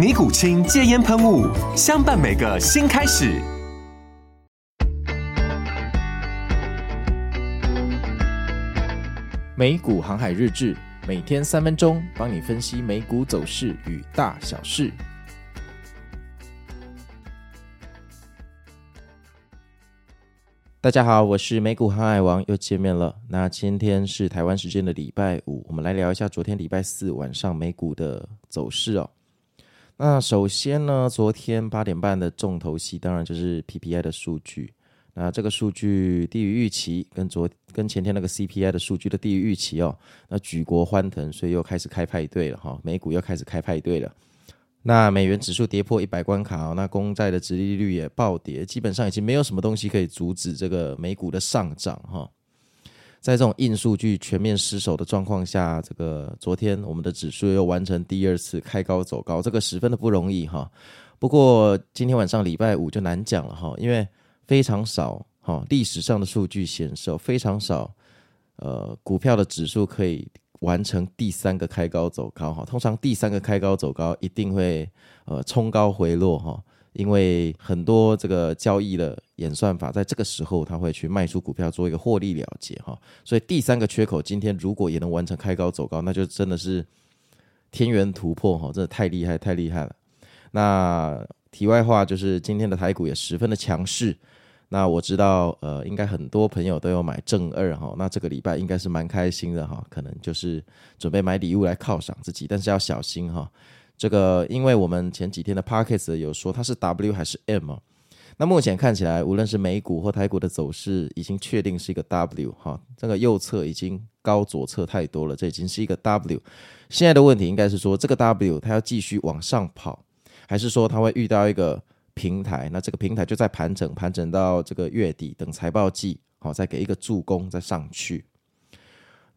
尼古清戒烟喷雾，相伴每个新开始。美股航海日志，每天三分钟，帮你分析美股走势与大小事。大家好，我是美股航海王，又见面了。那今天是台湾时间的礼拜五，我们来聊一下昨天礼拜四晚上美股的走势哦。那首先呢，昨天八点半的重头戏当然就是 PPI 的数据。那这个数据低于预期，跟昨跟前天那个 CPI 的数据的低于预期哦。那举国欢腾，所以又开始开派对了哈，美股又开始开派对了。那美元指数跌破一百关卡哦，那公债的殖利率也暴跌，基本上已经没有什么东西可以阻止这个美股的上涨哈。在这种硬数据全面失守的状况下，这个昨天我们的指数又完成第二次开高走高，这个十分的不容易哈。不过今天晚上礼拜五就难讲了哈，因为非常少哈，历史上的数据显示非常少，呃，股票的指数可以完成第三个开高走高哈。通常第三个开高走高一定会呃冲高回落哈。因为很多这个交易的演算法，在这个时候他会去卖出股票，做一个获利了结哈。所以第三个缺口今天如果也能完成开高走高，那就真的是天元突破哈，真的太厉害太厉害了。那题外话就是今天的台股也十分的强势。那我知道呃，应该很多朋友都有买正二哈，那这个礼拜应该是蛮开心的哈，可能就是准备买礼物来犒赏自己，但是要小心哈。这个，因为我们前几天的 Podcast 有说它是 W 还是 M 啊？那目前看起来，无论是美股或台股的走势，已经确定是一个 W 哈。这个右侧已经高左侧太多了，这已经是一个 W。现在的问题应该是说，这个 W 它要继续往上跑，还是说它会遇到一个平台？那这个平台就在盘整，盘整到这个月底，等财报季，好，再给一个助攻，再上去。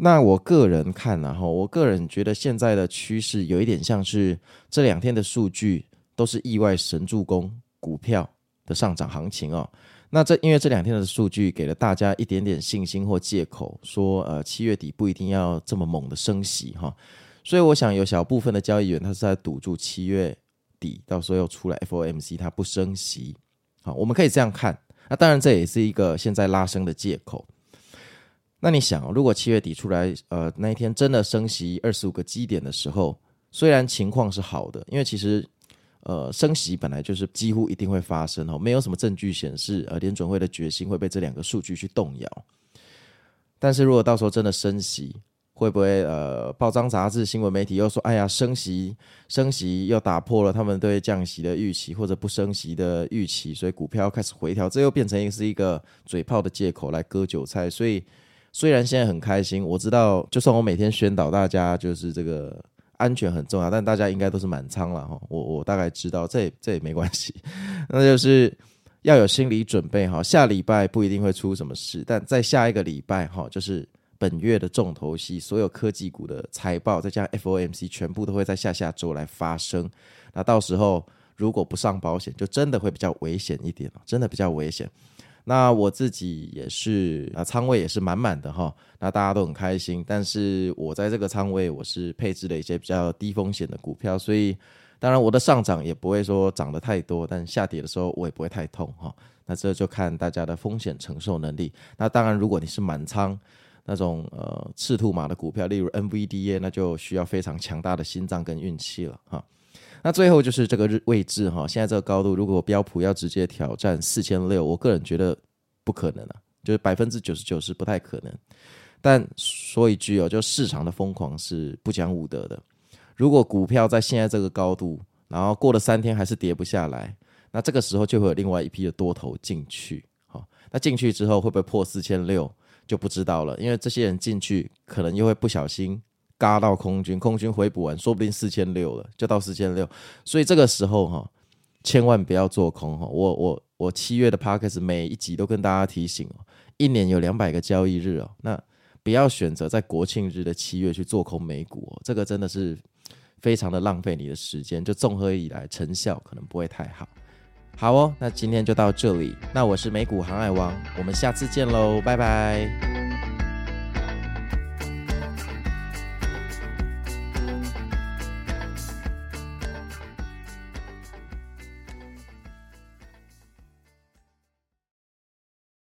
那我个人看呢，哈，我个人觉得现在的趋势有一点像是这两天的数据都是意外神助攻股票的上涨行情哦。那这因为这两天的数据给了大家一点点信心或借口，说呃七月底不一定要这么猛的升息哈。所以我想有小部分的交易员他是在赌注七月底到时候又出来 FOMC 它不升息，好，我们可以这样看。那当然这也是一个现在拉升的借口。那你想，如果七月底出来，呃，那一天真的升息二十五个基点的时候，虽然情况是好的，因为其实，呃，升息本来就是几乎一定会发生哦，没有什么证据显示，呃，联准会的决心会被这两个数据去动摇。但是如果到时候真的升息，会不会呃，报章杂志、新闻媒体又说，哎呀，升息，升息又打破了他们对降息的预期，或者不升息的预期，所以股票开始回调，这又变成一个是一个嘴炮的借口来割韭菜，所以。虽然现在很开心，我知道，就算我每天宣导大家就是这个安全很重要，但大家应该都是满仓了哈。我我大概知道，这也这也没关系，那就是要有心理准备哈。下礼拜不一定会出什么事，但在下一个礼拜哈，就是本月的重头戏，所有科技股的财报再加上 FOMC 全部都会在下下周来发生。那到时候如果不上保险，就真的会比较危险一点，真的比较危险。那我自己也是啊，仓位也是满满的哈。那大家都很开心，但是我在这个仓位，我是配置了一些比较低风险的股票，所以当然我的上涨也不会说涨得太多，但下跌的时候我也不会太痛哈。那这就看大家的风险承受能力。那当然，如果你是满仓那种呃赤兔马的股票，例如 NVDA，那就需要非常强大的心脏跟运气了哈。那最后就是这个日位置哈，现在这个高度，如果标普要直接挑战四千六，我个人觉得不可能啊，就是百分之九十九是不太可能。但说一句哦，就市场的疯狂是不讲武德的。如果股票在现在这个高度，然后过了三天还是跌不下来，那这个时候就会有另外一批的多头进去。好，那进去之后会不会破四千六就不知道了，因为这些人进去可能又会不小心嘎到空军，空军回补完，说不定四千六了，就到四千六。所以这个时候哈，千万不要做空哈。我我我七月的 Podcast 每一集都跟大家提醒哦，一年有两百个交易日哦，那。不要选择在国庆日的七月去做空美股哦，这个真的是非常的浪费你的时间。就综合以来，成效可能不会太好。好哦，那今天就到这里。那我是美股航海王，我们下次见喽，拜拜。